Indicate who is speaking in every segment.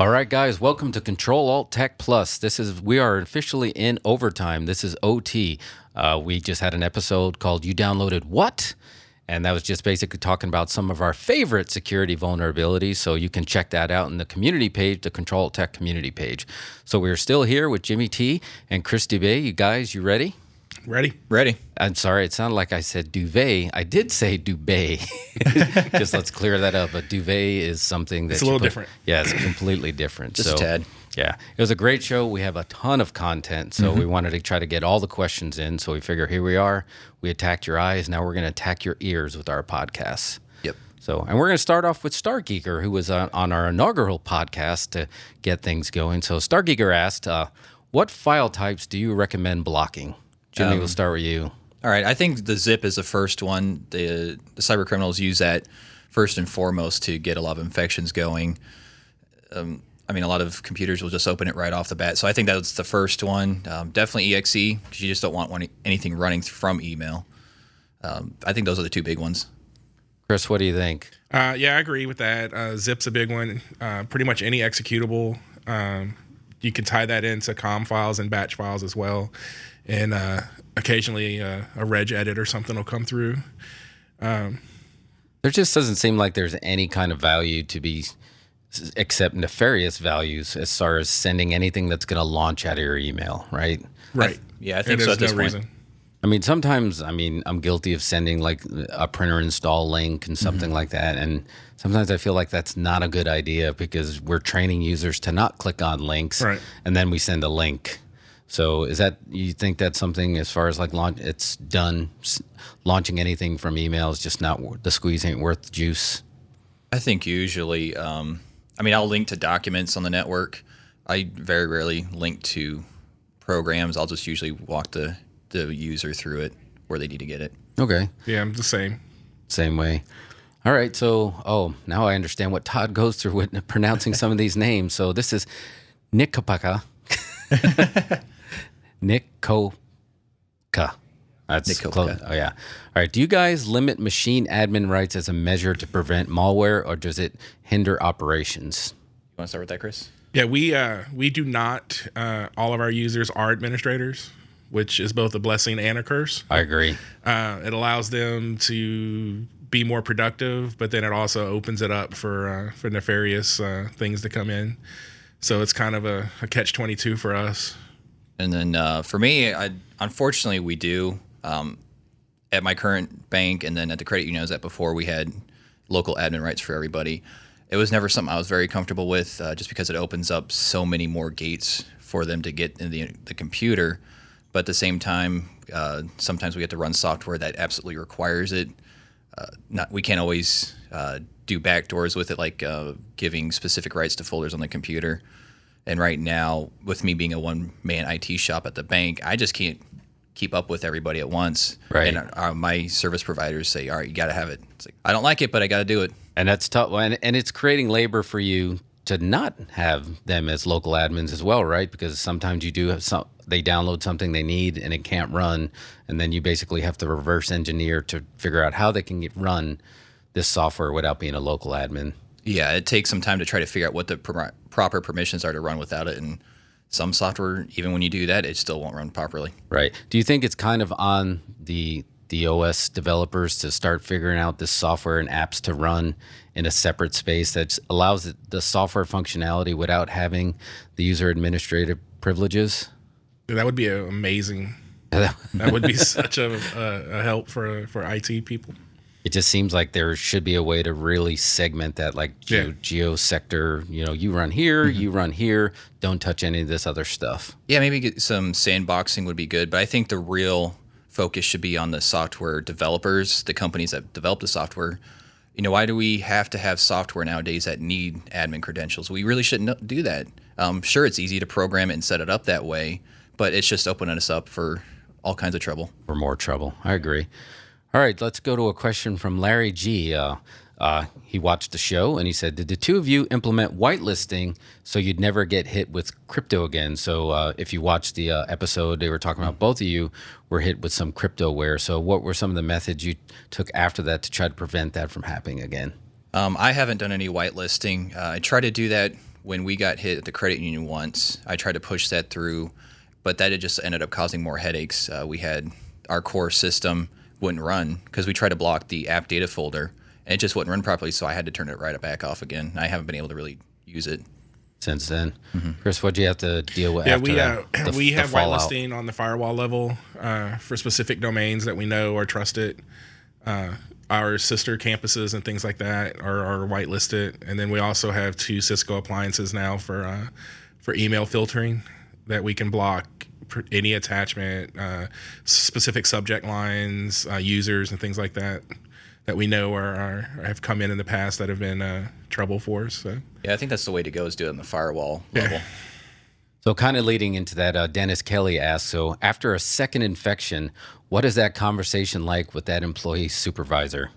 Speaker 1: All right, guys, welcome to Control Alt Tech Plus. This is we are officially in overtime. This is OT. Uh, we just had an episode called "You Downloaded What," and that was just basically talking about some of our favorite security vulnerabilities. So you can check that out in the community page, the Control Alt Tech community page. So we're still here with Jimmy T and Chris Dubé. You guys, you ready?
Speaker 2: Ready?
Speaker 3: Ready.
Speaker 1: I'm sorry, it sounded like I said duvet. I did say duvet. Just let's clear that up. A duvet is something
Speaker 2: that's a little
Speaker 1: put-
Speaker 2: different.
Speaker 1: Yeah, it's completely different.
Speaker 3: Just a tad.
Speaker 1: Yeah, it was a great show. We have a ton of content, so
Speaker 2: Mm-hmm.
Speaker 1: we wanted to try to get all the questions in. So we figure here we are. We attacked your eyes. Now we're going to attack your ears with our podcasts.
Speaker 3: Yep.
Speaker 1: So, and we're going to start off with Stargeeker, who was on, on our inaugural podcast to get things going. So, Stargeeker asked, uh, "What file types do you recommend blocking?" Jimmy,
Speaker 3: Um,
Speaker 1: we'll start with you.
Speaker 3: All right. I think the zip is the first one. The the cyber criminals use that first and foremost to get a lot of infections going. Um, I mean, a lot of computers will just open it right off the bat. So I think that's the first one. Um, definitely exe because you just don't want one, anything running from email. Um, I think those are the two big ones.
Speaker 1: Chris, what do you think?
Speaker 2: Uh, yeah, I agree with that. Uh, Zip's a big one. Uh, pretty much any executable, um, you can tie that into COM files and batch files as well. And uh, occasionally uh, a reg edit or something will come through.
Speaker 1: There just doesn't seem like there's any kind of value to be except nefarious values as far as sending anything that's going to launch out of your email, right?
Speaker 2: Right.
Speaker 3: yeah, I think so
Speaker 2: there's
Speaker 3: at this point.
Speaker 1: I mean, sometimes, I mean, I'm guilty of sending like a printer install link and something
Speaker 2: Mm-hmm.
Speaker 1: like that. And sometimes I feel like that's not a good idea because we're training users to not click on links
Speaker 2: Right.
Speaker 1: and then we send a link. So is that, you think that's something as far as like launch, it's done, launching anything from email is just not, the squeeze ain't worth the juice?
Speaker 3: I think usually, um, I mean, I'll link to documents on the network. I very rarely link to programs. I'll just usually walk the, the user through it where they need to get it.
Speaker 1: Okay.
Speaker 2: Yeah, I'm the same.
Speaker 1: Same way. All right. So, oh, now I understand what Todd goes through with pronouncing some of these names. So this is Nikopaka. Nikoka. That's
Speaker 3: Nikopka.
Speaker 1: close. Oh, yeah. All right. Do you guys limit machine admin rights as a measure to prevent malware or does it hinder operations?
Speaker 3: You want to start with that, Chris?
Speaker 2: Yeah, we uh, we do not. Uh, all of our users are administrators, which is both a blessing and a curse.
Speaker 1: I agree.
Speaker 2: Uh, it allows them to be more productive, but then it also opens it up for uh, for nefarious uh, things to come in. So it's kind of a, a catch twenty two for us.
Speaker 3: And then uh, for me, I, unfortunately, we do. Um, at my current bank and then at the credit union I was at before, we had local admin rights for everybody. It was never something I was very comfortable with uh, just because it opens up so many more gates for them to get in the, the computer. But at the same time, uh, sometimes we have to run software that absolutely requires it. Uh, not we can't always uh, do backdoors with it, like uh, giving specific rights to folders on the computer. And right now, with me being a one man IT shop at the bank, I just can't keep up with everybody at once.
Speaker 1: Right.
Speaker 3: And uh, my service providers say, "All right, you got to have it." It's like I don't like it, but I got to do it.
Speaker 1: And that's tough. And, and it's creating labor for you to not have them as local admins as well, right? Because sometimes you do have some, they download something they need and it can't run. And then you basically have to reverse engineer to figure out how they can get run this software without being a local admin.
Speaker 3: Yeah, it takes some time to try to figure out what the pro- proper permissions are to run without it. And some software, even when you do that, it still won't run properly.
Speaker 1: Right. Do you think it's kind of on the the OS developers to start figuring out this software and apps to run in a separate space that allows the software functionality without having the user administrative privileges?
Speaker 2: That would be amazing. That would be such a, a, a help for for IT people.
Speaker 1: It just seems like there should be a way to really segment that, like geo,
Speaker 2: Yeah.
Speaker 1: geo sector. You know, you run here, you run here. Don't touch any of this other stuff.
Speaker 3: Yeah, maybe get some sandboxing would be good, but I think the real focus should be on the software developers, the companies that develop the software. You know, why do we have to have software nowadays that need admin credentials? We really shouldn't do that. Um, sure, it's easy to program it and set it up that way, but it's just opening us up for all kinds of trouble.
Speaker 1: for more trouble. I agree. All right, let's go to a question from Larry G. Uh, uh, he watched the show and he said, "Did the two of you implement whitelisting so you'd never get hit with crypto again?" So, uh, if you watched the uh, episode, they were talking about both of you were hit with some cryptoware. So, what were some of the methods you took after that to try to prevent that from happening again?
Speaker 3: Um, I haven't done any whitelisting. Uh, I tried to do that when we got hit at the credit union once, I tried to push that through, but that just ended up causing more headaches. Uh, we had our core system wouldn't run because we tried to block the app data folder and it just wouldn't run properly. So I had to turn it right back off again. I haven't been able to really use it.
Speaker 1: Since then, Chris, what do you have to deal with?
Speaker 2: Yeah,
Speaker 1: after
Speaker 2: we
Speaker 1: that?
Speaker 2: uh,
Speaker 1: The-
Speaker 2: we
Speaker 1: the
Speaker 2: have
Speaker 1: fallout?
Speaker 2: whitelisting on the firewall level uh, for specific domains that we know are trusted. Uh, our sister campuses and things like that are, are whitelisted, and then we also have two Cisco appliances now for uh, for email filtering that we can block pr- any attachment, uh, specific subject lines, uh, users, and things like that that we know are, are have come in in the past that have been uh, trouble for us. So.
Speaker 3: Yeah, I think that's the way to go is do it on the firewall level.
Speaker 1: So, kind of leading into that, uh, Dennis Kelly asked So, after a second infection, what is that conversation like with that employee supervisor?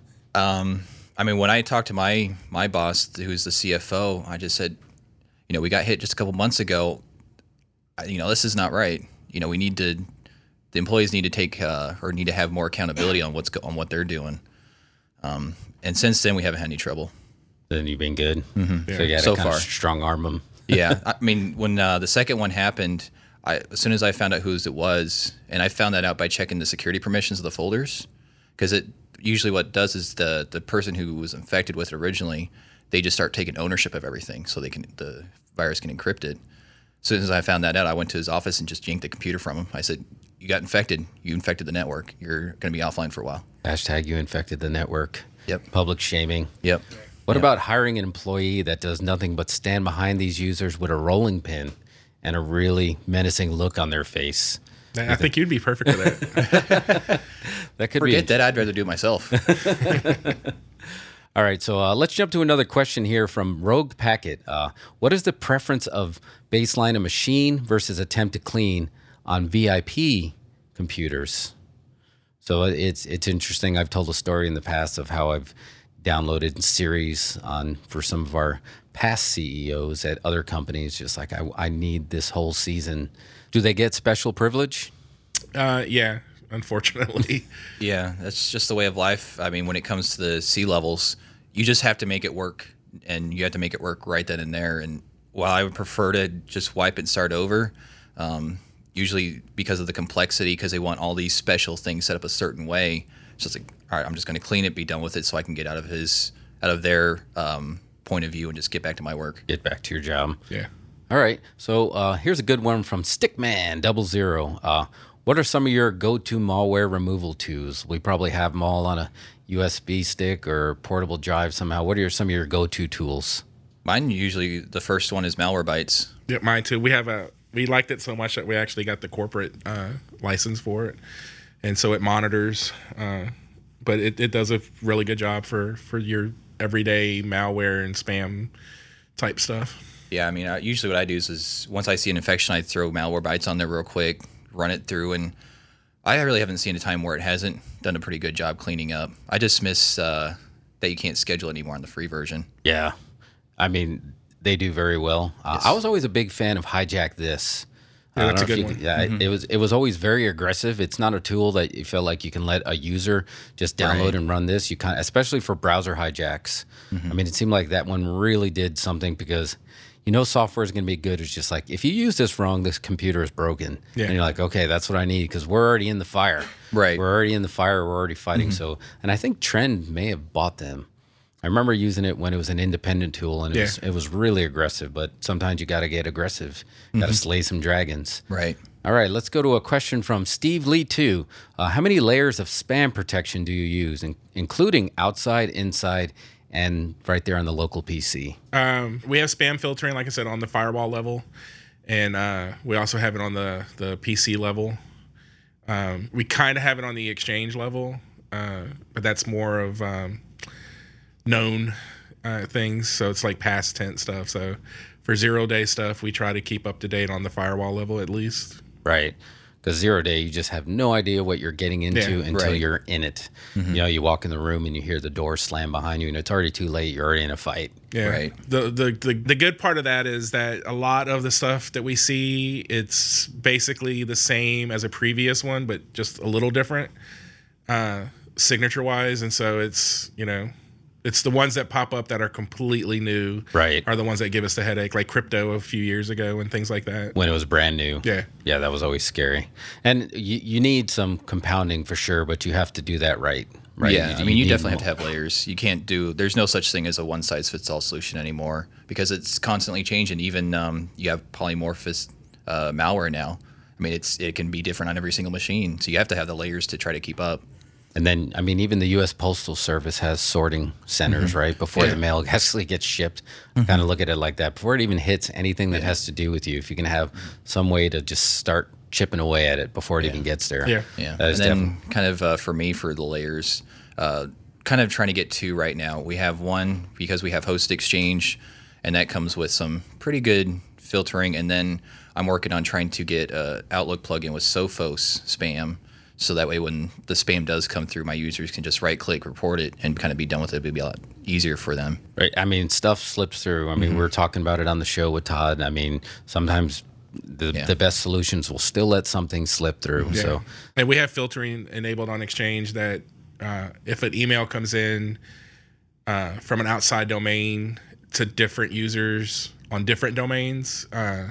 Speaker 3: I mean, when I talked to my my boss, who's the CFO, I just said, you know, we got hit just a couple months ago. You know, this is not right. You know, we need to, the employees need to take uh, or need to have more accountability on what's go, on what they're doing. Um, and since then, we haven't had any trouble.
Speaker 1: Then you've been good. Mm-hmm. So, you
Speaker 3: So far.
Speaker 1: strong arm them.
Speaker 3: Yeah, I mean, when uh, the second one happened, I, as soon as I found out whose it was, and I found that out by checking the security permissions of the folders, because it usually what it does is the the person who was infected with it originally, they just start taking ownership of everything, so they can the virus can encrypt it. As soon as I found that out, I went to his office and just yanked the computer from him. I said, "You got infected. You infected the network. You're going to be offline for a while."
Speaker 1: Hashtag you infected the network.
Speaker 3: Yep.
Speaker 1: Public shaming.
Speaker 3: Yep.
Speaker 1: What about hiring an employee that does nothing but stand behind these users with a rolling pin and a really menacing look on their face?
Speaker 2: I think you'd be perfect for that.
Speaker 1: That could
Speaker 3: Forget
Speaker 1: be.
Speaker 3: that. I'd rather do it myself.
Speaker 1: All right, so uh, let's jump to another question here from Rogue Packet. Uh, what is the preference of baseline a machine versus attempt to clean on VIP computers? So it's it's interesting. I've told a story in the past of how I've downloaded series on for some of our past CEOs at other companies. Just like I, I need this whole season. Do they get special privilege?
Speaker 2: uh, yeah, unfortunately.
Speaker 3: Yeah, that's just the way of life. I mean, when it comes to the C levels, you just have to make it work, and you have to make it work right then and there. And while I would prefer to just wipe and start over, um, usually because of the complexity, because they want all these special things set up a certain way, it's just like, all right, I'm just going to clean it, be done with it, so I can get out of his, out of their um, point of view, and just get back to my work.
Speaker 1: Get back to your job.
Speaker 2: yeah.
Speaker 1: All right. So uh, here's a good one from Stickman Double Zero. Uh, what are some of your go-to malware removal tools? We probably have them all on a USB stick or portable drive somehow. What are your, some of your go-to tools?
Speaker 3: Mine usually the first one is malware bites.
Speaker 2: Yeah, mine too. We have a we liked it so much that we actually got the corporate uh, license for it, and so it monitors. Uh, but it, it does a really good job for for your everyday malware and spam type stuff.
Speaker 3: Yeah, I mean, uh, usually what I do is, is once I see an infection, I throw Malwarebytes on there real quick, run it through, and I really haven't seen a time where it hasn't done a pretty good job cleaning up. I just miss uh, that you can't schedule anymore on the free version.
Speaker 1: Yeah. I mean, they do very well. Uh, I was always a big fan of HijackThis.
Speaker 2: Yeah, that's a good
Speaker 1: you
Speaker 2: one.
Speaker 1: could- Yeah, it was it was always very aggressive. It's not a tool that you feel like you can let a user just download
Speaker 3: Right.
Speaker 1: and run this. You kind especially for browser hijacks.
Speaker 2: Mm-hmm.
Speaker 1: I mean, it seemed like that one really did something because you know software is going to be good. It's just like if you use this wrong, this computer is broken.
Speaker 2: Yeah.
Speaker 1: And you're like, okay, that's what I need because we're already in the fire.
Speaker 3: Right.
Speaker 1: We're already in the fire. We're already fighting.
Speaker 2: Mm-hmm.
Speaker 1: So, and I think Trend may have bought them. I remember using it when it was an independent tool, and it
Speaker 2: Yeah.
Speaker 1: was it was really aggressive. But sometimes you got to get aggressive. Got
Speaker 2: Mm-hmm.
Speaker 1: to slay some dragons.
Speaker 3: Right.
Speaker 1: All right, let's go to a question from Steve Lee too. Uh, how many layers of spam protection do you use, in, including outside, inside, and right there on the local PC?
Speaker 2: Um, we have spam filtering, like I said, on the firewall level, and uh, we also have it on the the PC level. Um, we kind of have it on the exchange level, uh, but that's more of um, known uh, things. So it's like past tense stuff. So for zero day stuff, we try to keep up to date on the firewall level at least.
Speaker 1: Right. Because zero day, you just have no idea what you're getting into
Speaker 2: Yeah,
Speaker 1: until
Speaker 3: right.
Speaker 1: you're in it. You know, you walk in the room and you hear the door slam behind you, and it's already too late. You're already in a fight.
Speaker 2: Yeah.
Speaker 3: Right.
Speaker 2: The, the the the good part of that is that a lot of the stuff that we see, it's basically the same as a previous one, but just a little different, uh, signature wise. And so it's you know, it's the ones that pop up that are completely new
Speaker 1: Right.
Speaker 2: are the ones that give us the headache like crypto a few years ago and things like that
Speaker 1: when it was brand new.
Speaker 2: Yeah.
Speaker 1: Yeah, that was always scary. And you, you need some compounding for sure, but you have to do that right. Right.
Speaker 3: Yeah, I mean, you
Speaker 1: need
Speaker 3: definitely have to have layers. You can't do. There's no such thing as a one size fits all solution anymore because it's constantly changing. Even um, you have polymorphous uh, malware now. I mean, it's it can be different on every single machine, so you have to have the layers to try to keep up.
Speaker 1: And then, I mean, even the U.S. Postal Service has sorting centers, right? Before
Speaker 2: Yeah.
Speaker 1: the mail actually gets shipped. Kind of look at it like that. Before it even hits anything that has to do with you, if you can have some way to just start chipping away at it before it even gets there.
Speaker 2: Yeah.
Speaker 3: Yeah, and then
Speaker 1: definitely.
Speaker 3: kind of uh, for me for the layers, uh, kind of trying to get to right now. We have one because we have host exchange, and that comes with some pretty good filtering. And then I'm working on trying to get uh, Outlook plugin with Sophos spam, so that way when the spam does come through, my users can just right click, report it, and kind of be done with it. It'd be a lot easier for them.
Speaker 1: Right. I mean, stuff slips through. I mean,
Speaker 3: Mm-hmm.
Speaker 1: we're talking about it on the show with Todd. I mean, sometimes the,
Speaker 3: Yeah.
Speaker 1: the best solutions will still let something slip through.
Speaker 2: Yeah.
Speaker 1: So,
Speaker 2: and we have filtering enabled on exchange that uh, if an email comes in uh, from an outside domain to different users on different domains uh,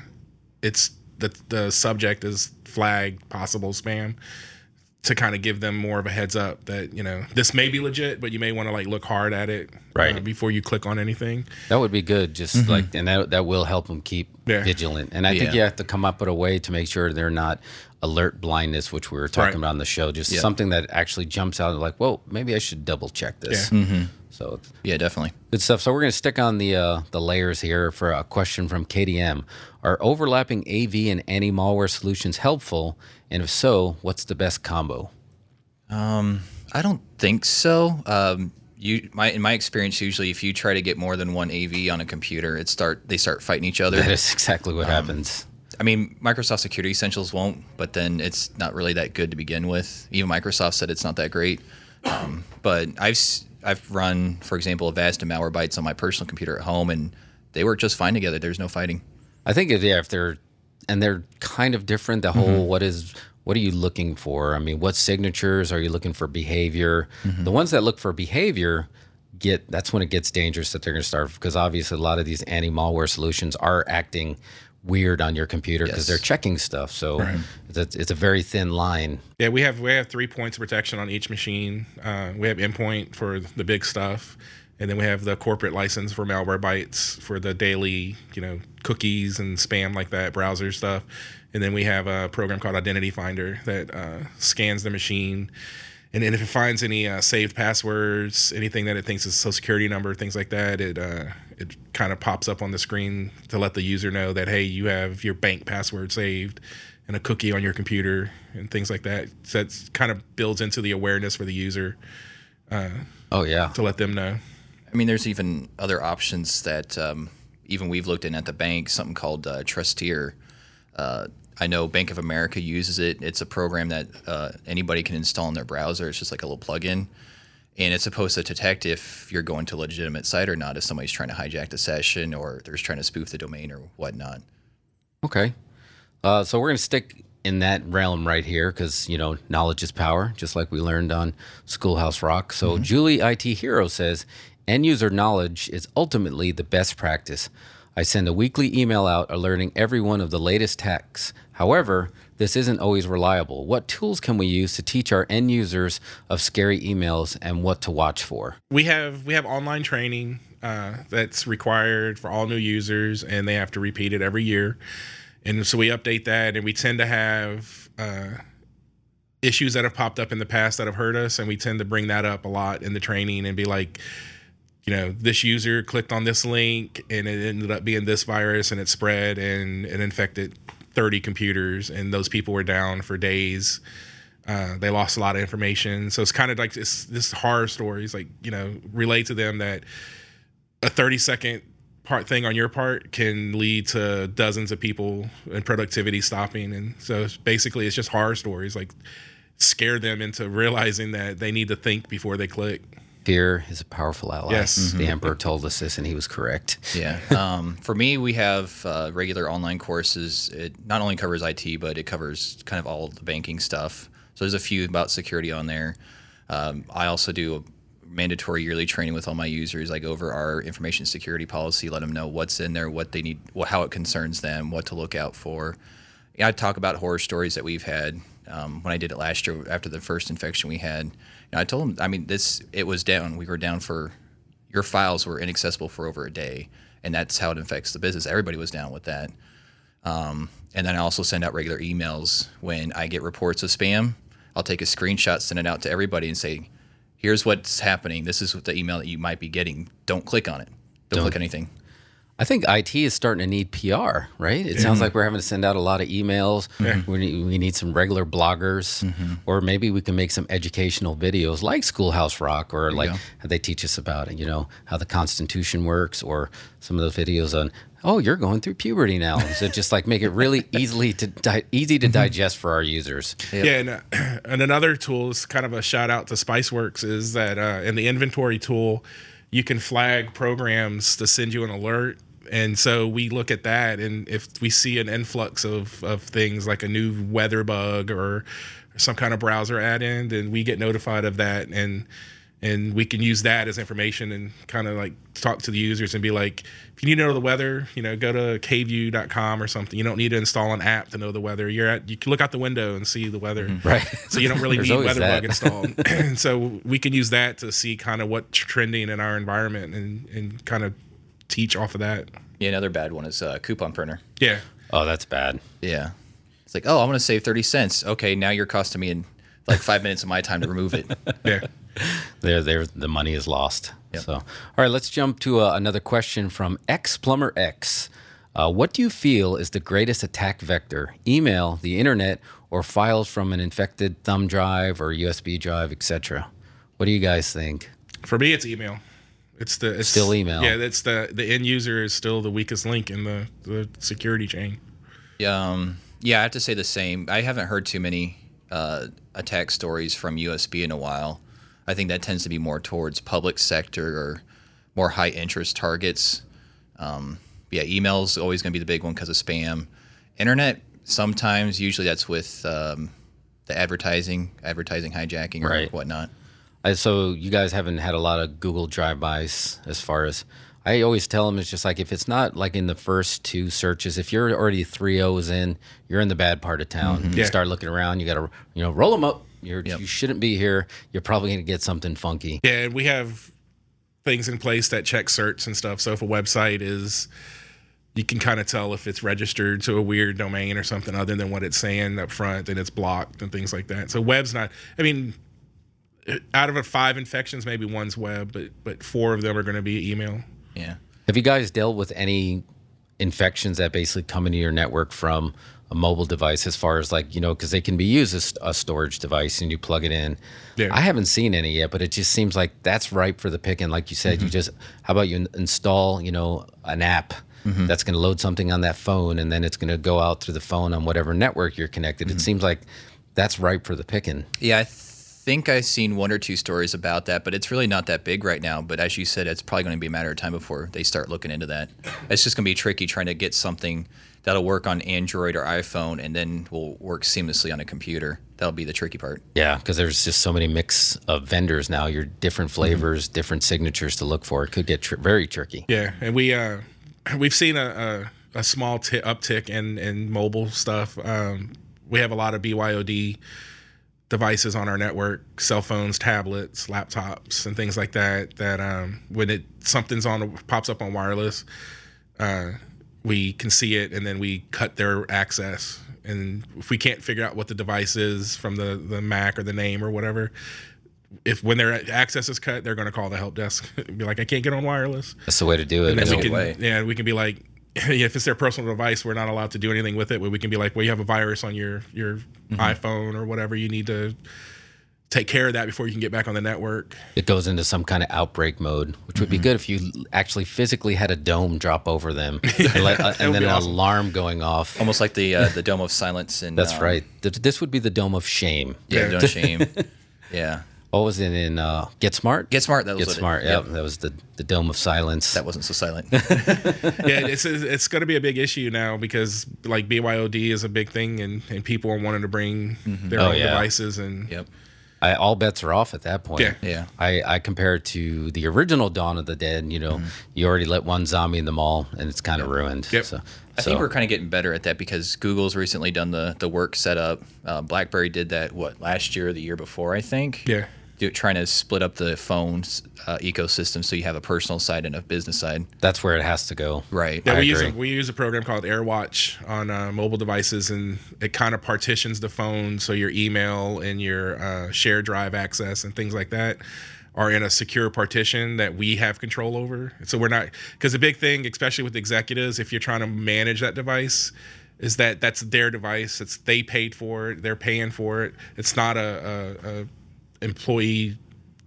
Speaker 2: it's the, the subject is flagged possible spam to kind of give them more of a heads up that you know this may be legit but you may want to like look hard at it uh,
Speaker 1: Right.
Speaker 2: before you click on anything
Speaker 1: That would be good. Just like, and that that will help them keep
Speaker 2: Mm-hmm. Yeah.
Speaker 1: vigilant. And I think you have to come up with a way to make sure they're not alert blindness, which we were talking
Speaker 2: Right.
Speaker 1: about on the show. Just
Speaker 3: Yeah.
Speaker 1: something that actually jumps out like, whoa, maybe I should double check this.
Speaker 2: Yeah.
Speaker 1: So
Speaker 3: Yeah, definitely.
Speaker 1: good stuff. So we're going to stick on the uh, the layers here for a question from KDM. Are overlapping AV and anti malware solutions helpful? And if so, what's the best combo?
Speaker 3: I don't think so. Um, you, my, in my experience, usually if you try to get more than one AV on a computer, it start they start fighting each other.
Speaker 1: That is exactly
Speaker 2: Um,
Speaker 1: what happens.
Speaker 3: I mean, Microsoft Security Essentials won't, but then it's not really that good to begin with. Even Microsoft said it's not that great. Um, but I've I've run, for example, Avast and Malwarebytes on my personal computer at home, and they work just fine together. There's no fighting.
Speaker 1: I think if, yeah, if they're and they're kind of different. The whole mm-hmm. what is what are you looking for? I mean, what signatures are you looking for? Behavior. Mm-hmm. The ones that look for behavior get that's when it gets dangerous that they're going to start because obviously a lot of these anti malware solutions are acting weird on your computer because
Speaker 3: Yes.
Speaker 1: they're checking stuff. So it's, a, it's a very thin line.
Speaker 2: Yeah, we have we have three points of protection on each machine. Uh, we have endpoint for the big stuff, and then we have the corporate license for Malwarebytes for the daily, you know, cookies and spam like that, browser stuff. And then we have a program called Identity Finder that uh, scans the machine, and then if it finds any uh, saved passwords, anything that it thinks is a social security number, things like that, it uh, it kind of pops up on the screen to let the user know that hey, you have your bank password saved and a cookie on your computer and things like that. So that's kind of builds into the awareness for the user
Speaker 1: Oh yeah.
Speaker 2: to let them know.
Speaker 3: I mean, there's even other options that um, even we've looked in at the bank, something called uh, Trusteer. Uh, I know Bank of America uses it. It's a program that uh, anybody can install in their browser. It's just like a little plugin. And it's supposed to detect if you're going to a legitimate site or not, if somebody's trying to hijack the session or they're trying to spoof the domain or whatnot.
Speaker 1: Okay. Uh, so we're going to stick in that realm right here because, you know, knowledge is power, just like we learned on Schoolhouse Rock. So Julie IT Hero says end user knowledge is ultimately the best practice. I send a weekly email out alerting everyone of the latest hacks. However, this isn't always reliable. What tools can we use to teach our end users of scary emails and what to watch for?
Speaker 2: We have we have online training uh, that's required for all new users, and they have to repeat it every year. And so we update that, and we tend to have uh, issues that have popped up in the past that have hurt us, and we tend to bring that up a lot in the training and be like, you know, this user clicked on this link, and it ended up being this virus, and it spread and it infected 30 computers, and those people were down for days. Uh, they lost a lot of information, so it's kind of like this this horror stories, like you know, relate to them that a 30 second part thing on your part can lead to dozens of people and productivity stopping. And so basically it's just horror stories like scare them into realizing that they need to think before they click
Speaker 1: Fear is a powerful ally.
Speaker 2: Yes.
Speaker 1: The Emperor told us this and he was correct.
Speaker 3: Yeah. Um, for me, we have uh, regular online courses. It not only covers IT, but it covers kind of all the banking stuff. So there's a few about security on there. Um, I also do mandatory yearly training with all my users. I go over our information security policy, let them know what's in there, what they need, what, how it concerns them, what to look out for. Yeah, I talk about horror stories that we've had. Um, when I did it last year after the first infection we had, know, I told them, I mean, this it was down. We were down for your files were inaccessible for over a day, and that's how it affects the business. Everybody was down with that. Um, and then I also send out regular emails when I get reports of spam. I'll take a screenshot, send it out to everybody, and say, "Here's what's happening. This is what the email that you might be getting. Don't click on it. Don't,
Speaker 1: Don't.
Speaker 3: click anything."
Speaker 1: I think IT is starting to need PR, right? It sounds like we're having to send out a lot of emails. We, need, we need some regular bloggers, or maybe we can make some educational videos like Schoolhouse Rock, or like how they teach us about it, you know, how the Constitution works, or some of those videos on, oh, you're going through puberty now. So just like make it really easily to di- easy to digest for our users.
Speaker 2: Yeah, and, uh, and another tool is kind of a shout out to SpiceWorks is that uh, in the inventory tool, you can flag programs to send you an alert. And so we look at that, and if we see an influx of, of things like a new weather bug or some kind of browser add-in, then we get notified of that, and and we can use that as information and kind of like talk to the users and be like, if you need to know the weather, you know, go to kview.com or something. You don't need to install an app to know the weather. You're at you can look out the window and see the weather. Mm-hmm.
Speaker 1: Right.
Speaker 2: So you don't really need weather
Speaker 1: that.
Speaker 2: installed. and so we can use that to see kind of what's trending in our environment and, and kind of teach off of that.
Speaker 3: Yeah, another bad one is uh, coupon printer.
Speaker 2: Yeah.
Speaker 1: Oh, that's bad.
Speaker 3: Yeah, it's like, oh, I'm going to save thirty cents. Okay, now you're costing me in like five minutes of my time to remove it.
Speaker 2: Yeah.
Speaker 1: there there the money is lost
Speaker 3: Yep.
Speaker 1: so all right let's jump to uh, another question from x plumber x uh, what do you feel is the greatest attack vector email the internet or files from an infected thumb drive or usb drive etc what do you guys think
Speaker 2: For me, it's email. It's the it's,
Speaker 1: Still email.
Speaker 2: Yeah, that's the the end user is still the weakest link in the the security chain.
Speaker 3: Um, yeah, I have to say the same. I haven't heard too many uh, attack stories from USB in a while. I think that tends to be more towards public sector or more high interest targets. Um, yeah, email's always going to be the big one because of spam. Internet, sometimes, usually that's with um, the advertising, advertising hijacking or
Speaker 1: Right.
Speaker 3: whatnot.
Speaker 1: I, so you guys haven't had a lot of google drive-bys as far as i always tell them it's just like if it's not like in the first two searches if you're already three o's in you're in the bad part of town mm-hmm. you
Speaker 2: Yeah.
Speaker 1: start looking around you gotta you know roll them up you're,
Speaker 3: Yep.
Speaker 1: you shouldn't be here you're probably going to get something funky
Speaker 2: Yeah, and we have things in place that check certs and stuff. So if a website is, you can kind of tell if it's registered to a weird domain or something other than what it's saying up front, and it's blocked and things like that. So web's not. I mean, out of a five infections, maybe one's web, but but four of them are going to be email.
Speaker 3: Yeah.
Speaker 1: Have you guys dealt with any infections that basically come into your network from a mobile device as far as like, you know, because they can be used as a storage device and you plug it in?
Speaker 2: Yeah.
Speaker 1: I haven't seen any yet, but it just seems like that's ripe for the picking. Like you said, you mm-hmm. just, how about you install, you know, an app mm-hmm. that's going to load something on that phone and then it's going to go out through the phone on whatever network you're connected? It mm-hmm. seems like that's ripe for the picking.
Speaker 3: Yeah, I think I've seen one or two stories about that, but it's really not that big right now. But as you said, it's probably going to be a matter of time before they start looking into that. It's just going to be tricky trying to get something that'll work on Android or iPhone and then will work seamlessly on a computer. That'll be the tricky part.
Speaker 1: Yeah, because there's just so many mix of vendors now. You're different flavors, different signatures to look for. It could get tr- very tricky.
Speaker 2: Yeah, and we uh we've seen a a, a small t- uptick in in mobile stuff. Um, we have a lot of BYOD devices on our network, cell phones, tablets, laptops, and things like that. That um, when it something's on pops up on wireless, uh, we can see it, and then we cut their access. And if we can't figure out what the device is from the the MAC or the name or whatever, if when their access is cut, they're going to call the help desk, and be like, "I can't get on wireless."
Speaker 1: That's the way to do it.
Speaker 2: And then we can,
Speaker 3: way.
Speaker 2: yeah, we can be like, if it's their personal device, we're not allowed to do anything with it. But we can be like, well, you have a virus on your your
Speaker 3: Mm-hmm.
Speaker 2: iPhone or whatever. You need to take care of that before you can get back on the network.
Speaker 1: It goes into some kind of outbreak mode, which would be
Speaker 2: Mm-hmm.
Speaker 1: good if you actually physically had a dome drop over them and, let- uh, and then an
Speaker 2: awesome.
Speaker 1: alarm going off.
Speaker 3: Almost like the uh, the Dome of Silence and
Speaker 1: That's
Speaker 3: um,
Speaker 1: right. This would be the dome of shame.
Speaker 3: Yeah,
Speaker 2: Yeah.
Speaker 3: Dome of Shame. yeah,
Speaker 1: What was it in uh, Get Smart?
Speaker 3: Get Smart. That was
Speaker 1: Get
Speaker 3: what it-
Speaker 1: Smart.
Speaker 3: yep.
Speaker 1: Yeah, that was the, the dome of silence.
Speaker 3: That wasn't so silent.
Speaker 2: yeah, it's it's going to be a big issue now because like BYOD is a big thing, and and people are wanting to bring their
Speaker 1: Oh,
Speaker 2: own
Speaker 1: yeah.
Speaker 2: devices, and
Speaker 3: yep.
Speaker 1: I, all bets are off at that point.
Speaker 2: Yeah.
Speaker 3: Yeah.
Speaker 1: I, I compare it to the original Dawn of the Dead. You know, you already let one zombie in the mall, and it's kind of ruined.
Speaker 2: Yep.
Speaker 1: So,
Speaker 3: I
Speaker 1: so-
Speaker 3: think we're kind of getting better at that because Google's recently done the the work setup. Uh, BlackBerry did that what last year or the year before, I think.
Speaker 2: Yeah.
Speaker 3: Do, trying to split up the phones uh, ecosystem so you have a personal side and a business side.
Speaker 1: that's where it has to go.
Speaker 3: Right.
Speaker 2: Yeah,
Speaker 1: I
Speaker 2: we use a, we use a program called AirWatch on uh, mobile devices, and it kind of partitions the phone so your email and your uh, share drive access and things like that are in a secure partition that we have control over. So we're not because the big thing, especially with executives, if you're trying to manage that device, is that that's their device. It's they paid for it. They're paying for it. It's not a, a, a employee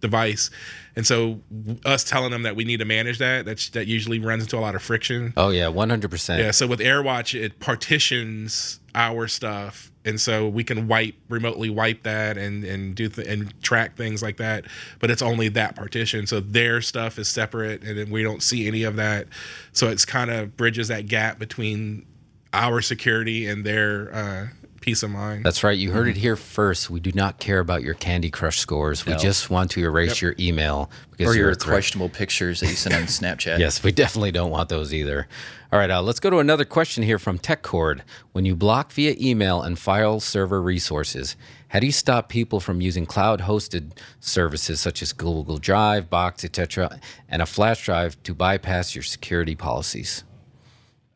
Speaker 2: device. And so us telling them that we need to manage that, that's, that usually runs into a lot of friction.
Speaker 1: Oh yeah, one hundred percent.
Speaker 2: Yeah, so with AirWatch, it partitions our stuff, and so we can wipe remotely wipe that and and do th- and track things like that. But it's only that partition, so their stuff is separate, and then we don't see any of that. So it's kind of bridges that gap between our security and their uh, peace of mind.
Speaker 1: That's right. You heard it here first. We do not care about your Candy Crush scores. We
Speaker 3: No.
Speaker 1: just want to erase your email because
Speaker 3: Or your questionable pictures that you send on Snapchat.
Speaker 1: Yes, we definitely don't want those either. All right, uh, let's go to another question here from TechCord. When you block via email and file server resources, how do you stop people from using cloud-hosted services such as Google Drive, Box, etc., and a flash drive to bypass your security policies?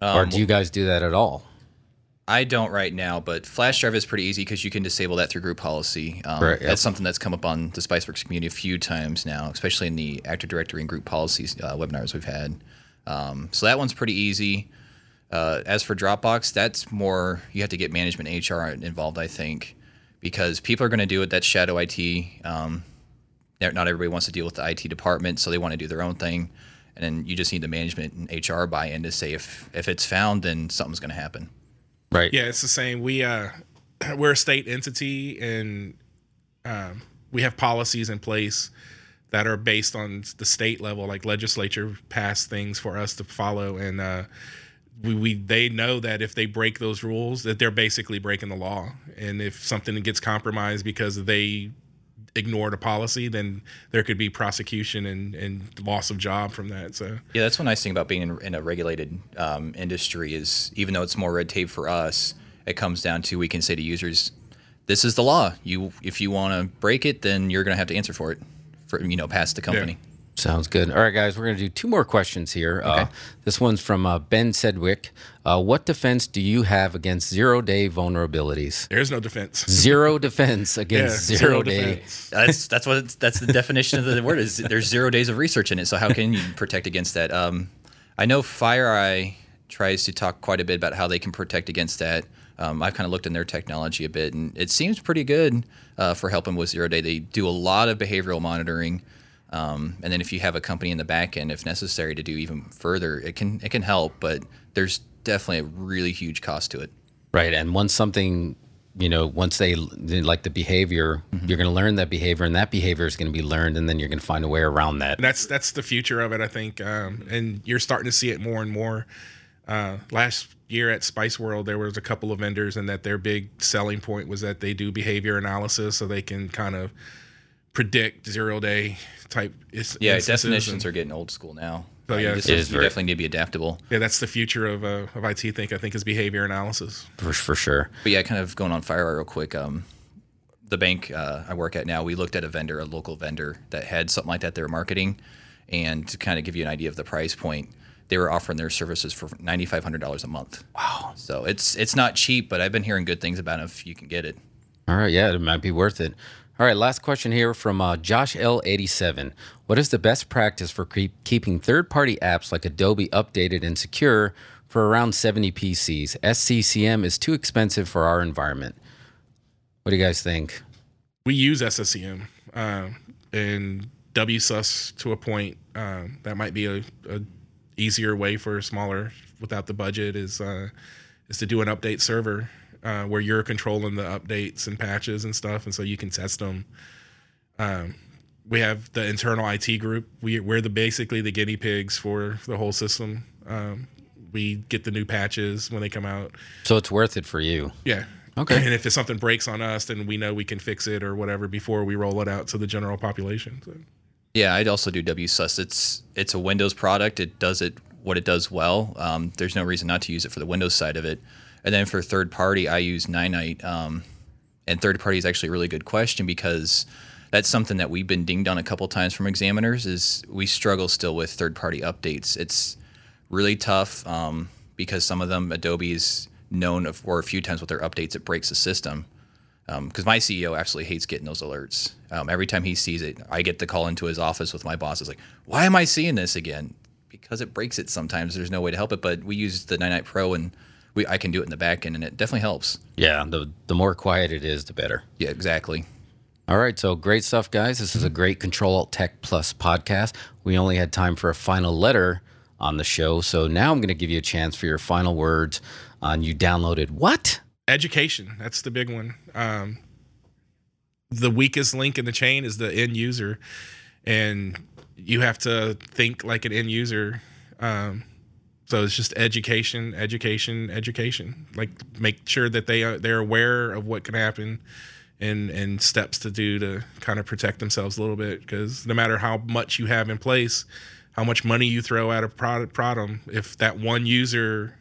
Speaker 1: or
Speaker 3: Um,
Speaker 1: do you guys do that at all?
Speaker 3: I don't right now, but Flash Drive is pretty easy because you can disable that through group policy. Um,
Speaker 1: Right, yep.
Speaker 3: That's something that's come up on the Spiceworks community a few times now, especially in the Active Directory and group policies uh, webinars we've had. Um, so that one's pretty easy. Uh, as for Dropbox, that's more you have to get management HR involved, I think, because people are going to do it. That's shadow IT. Um, not everybody wants to deal with the IT department, so they want to do their own thing. And then you just need the management and HR buy-in to say if if it's found, then something's going to happen.
Speaker 1: Right.
Speaker 2: Yeah, it's the same. We uh, we're a state entity, and um, we have policies in place that are based on the state level. Like legislature passed things for us to follow, and uh, we, we they know that if they break those rules, that they're basically breaking the law. And if something gets compromised because they ignored a policy, then there could be prosecution and, and loss of job from that. So
Speaker 3: Yeah, that's one nice thing about being in, in a regulated um, industry is even though it's more red tape for us, it comes down to we can say to users, "This is the law. You, if you want to break it, then you're going to have to answer for it, for you know, past the company."
Speaker 1: Sounds good. All right, guys, we're going to do two more questions here. Uh, this one's from uh, Ben Sedwick. Uh, what defense do you have against zero day vulnerabilities?
Speaker 2: there's no defense.
Speaker 1: Zero defense
Speaker 2: Yeah,
Speaker 1: against zero, day.
Speaker 2: defense.
Speaker 3: That's that's what it's, that's the definition of the word is. There's zero days of research in it. So how can you protect against that? Um, I know FireEye tries to talk quite a bit about how they can protect against that. Um, I've kind of looked in their technology a bit, and it seems pretty good uh, for helping with zero day. They do a lot of behavioral monitoring, um, and then if you have a company in the back end, if necessary, to do even further, it can it can help. But there's definitely a really huge cost to it.
Speaker 1: Right. And once something, you know, once they they like the behavior, you're going to learn that behavior, and that behavior is going to be learned, and then you're going to find a way around that.
Speaker 2: And that's that's the future of it, I think. Um, and you're starting to see it more and more. Uh, last year at Spice World, there was a couple of vendors, and that their big selling point was that they do behavior analysis, so they can kind of predict zero day type. is-
Speaker 3: Yeah,
Speaker 2: instances
Speaker 3: definitions
Speaker 2: and-
Speaker 3: are getting old school now.
Speaker 2: So yeah,
Speaker 3: you,
Speaker 2: it's-
Speaker 3: just-
Speaker 1: It is
Speaker 3: you
Speaker 1: very-
Speaker 3: definitely need to be adaptable.
Speaker 2: Yeah, that's the future of uh, of IT. Think I think is behavior analysis.
Speaker 1: For, for sure.
Speaker 3: But yeah, kind of going on fire real quick. Um, the bank uh, I work at now, we looked at a vendor, a local vendor that had something like that they were marketing, and to kind of give you an idea of the price point, they were offering their services for ninety five hundred dollars a month. Wow! So it's it's not cheap, but I've been hearing good things about it if you can get it.
Speaker 1: All right. Yeah, it might be worth it. All right. Last question here from uh, Josh L87. What is the best practice for keep, keeping third party apps like Adobe updated and secure for around 70 PCs? SCCM is too expensive for our environment. What do you guys think?
Speaker 2: we use SCCM um, and WSUS to a point. Um, that might be a, a easier way for smaller without the budget is uh, is to do an update server uh, where you're controlling the updates and patches and stuff, and so you can test them. Um, we have the internal IT group. We, we're the basically the guinea pigs for the whole system. Um, we get the new patches when they come out.
Speaker 1: So it's worth it for you.
Speaker 2: Yeah.
Speaker 1: Okay.
Speaker 2: And if something breaks on us, then we know we can fix it or whatever before we roll it out to the general population. So.
Speaker 3: Yeah, I'd also do WSUS. It's it's a Windows product. It does it what it does well. Um, there's no reason not to use it for the Windows side of it. And then for third party, I use Ninite. Um, and third party is actually a really good question because that's something that we've been dinged on a couple times from examiners. Is we struggle still with third party updates. It's really tough um, because some of them Adobe is known for a few times with their updates it breaks the system because um, my CEO absolutely hates getting those alerts. Um, every time he sees it, I get the call into his office with my boss. It's like, why am I seeing this again? Because it breaks it sometimes. There's no way to help it. But we use the Ninite Pro and we I can do it in the back end, and it definitely helps.
Speaker 1: Yeah, the the more quiet it is, the better.
Speaker 3: Yeah, exactly.
Speaker 1: All right, so great stuff, guys. This is a great Control Alt Tech Plus podcast. We only had time for a final letter on the show, so now I'm going to give you a chance for your final words on you downloaded what?
Speaker 2: Education. That's the big one. Um, the weakest link in the chain is the end user, and you have to think like an end user. Um, so it's just education, education, education. Like make sure that they are, they're aware of what can happen, and and steps to do to kind of protect themselves a little bit. Because no matter how much you have in place, how much money you throw at a product problem, if that one user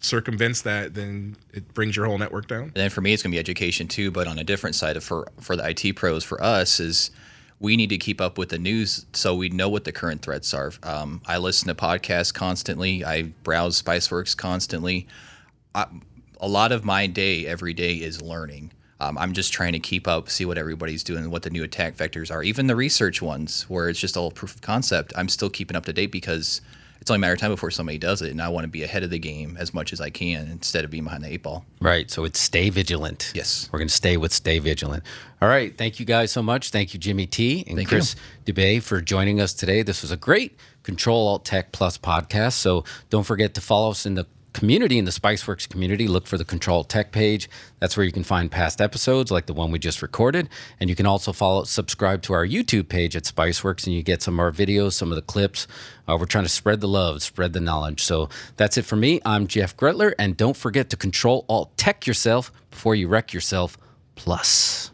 Speaker 2: circumvents that, then it brings your whole network down. And
Speaker 3: then for me, it's going to be education too, but on a different side of for for the IT pros, for us is we need to keep up with the news so we know what the current threats are. Um, I listen to podcasts constantly. I browse SpiceWorks constantly. I, a lot of my day every day is learning. Um, I'm just trying to keep up, see what everybody's doing, what the new attack vectors are, even the research ones where it's just all proof of concept. I'm still keeping up to date because it's only a matter of time before somebody does it, and I want to be ahead of the game as much as I can instead of being behind the eight ball.
Speaker 1: Right. So it's stay vigilant.
Speaker 3: Yes.
Speaker 1: We're going to stay with stay vigilant. All right. Thank you guys so much. Thank you, Jimmy T and
Speaker 3: Thank
Speaker 1: Chris Dubé for joining us today. This was a great Control Alt Tech Plus podcast. So don't forget to follow us in the community in the Spiceworks community, look for the Control Tech page. That's where you can find past episodes like the one we just recorded. And you can also follow, subscribe to our YouTube page at Spiceworks, and you get some of our videos, some of the clips. Uh, we're trying to spread the love, spread the knowledge. So that's it for me. I'm Jeff Gretler, and don't forget to Control Alt Tech yourself before you wreck yourself. Plus.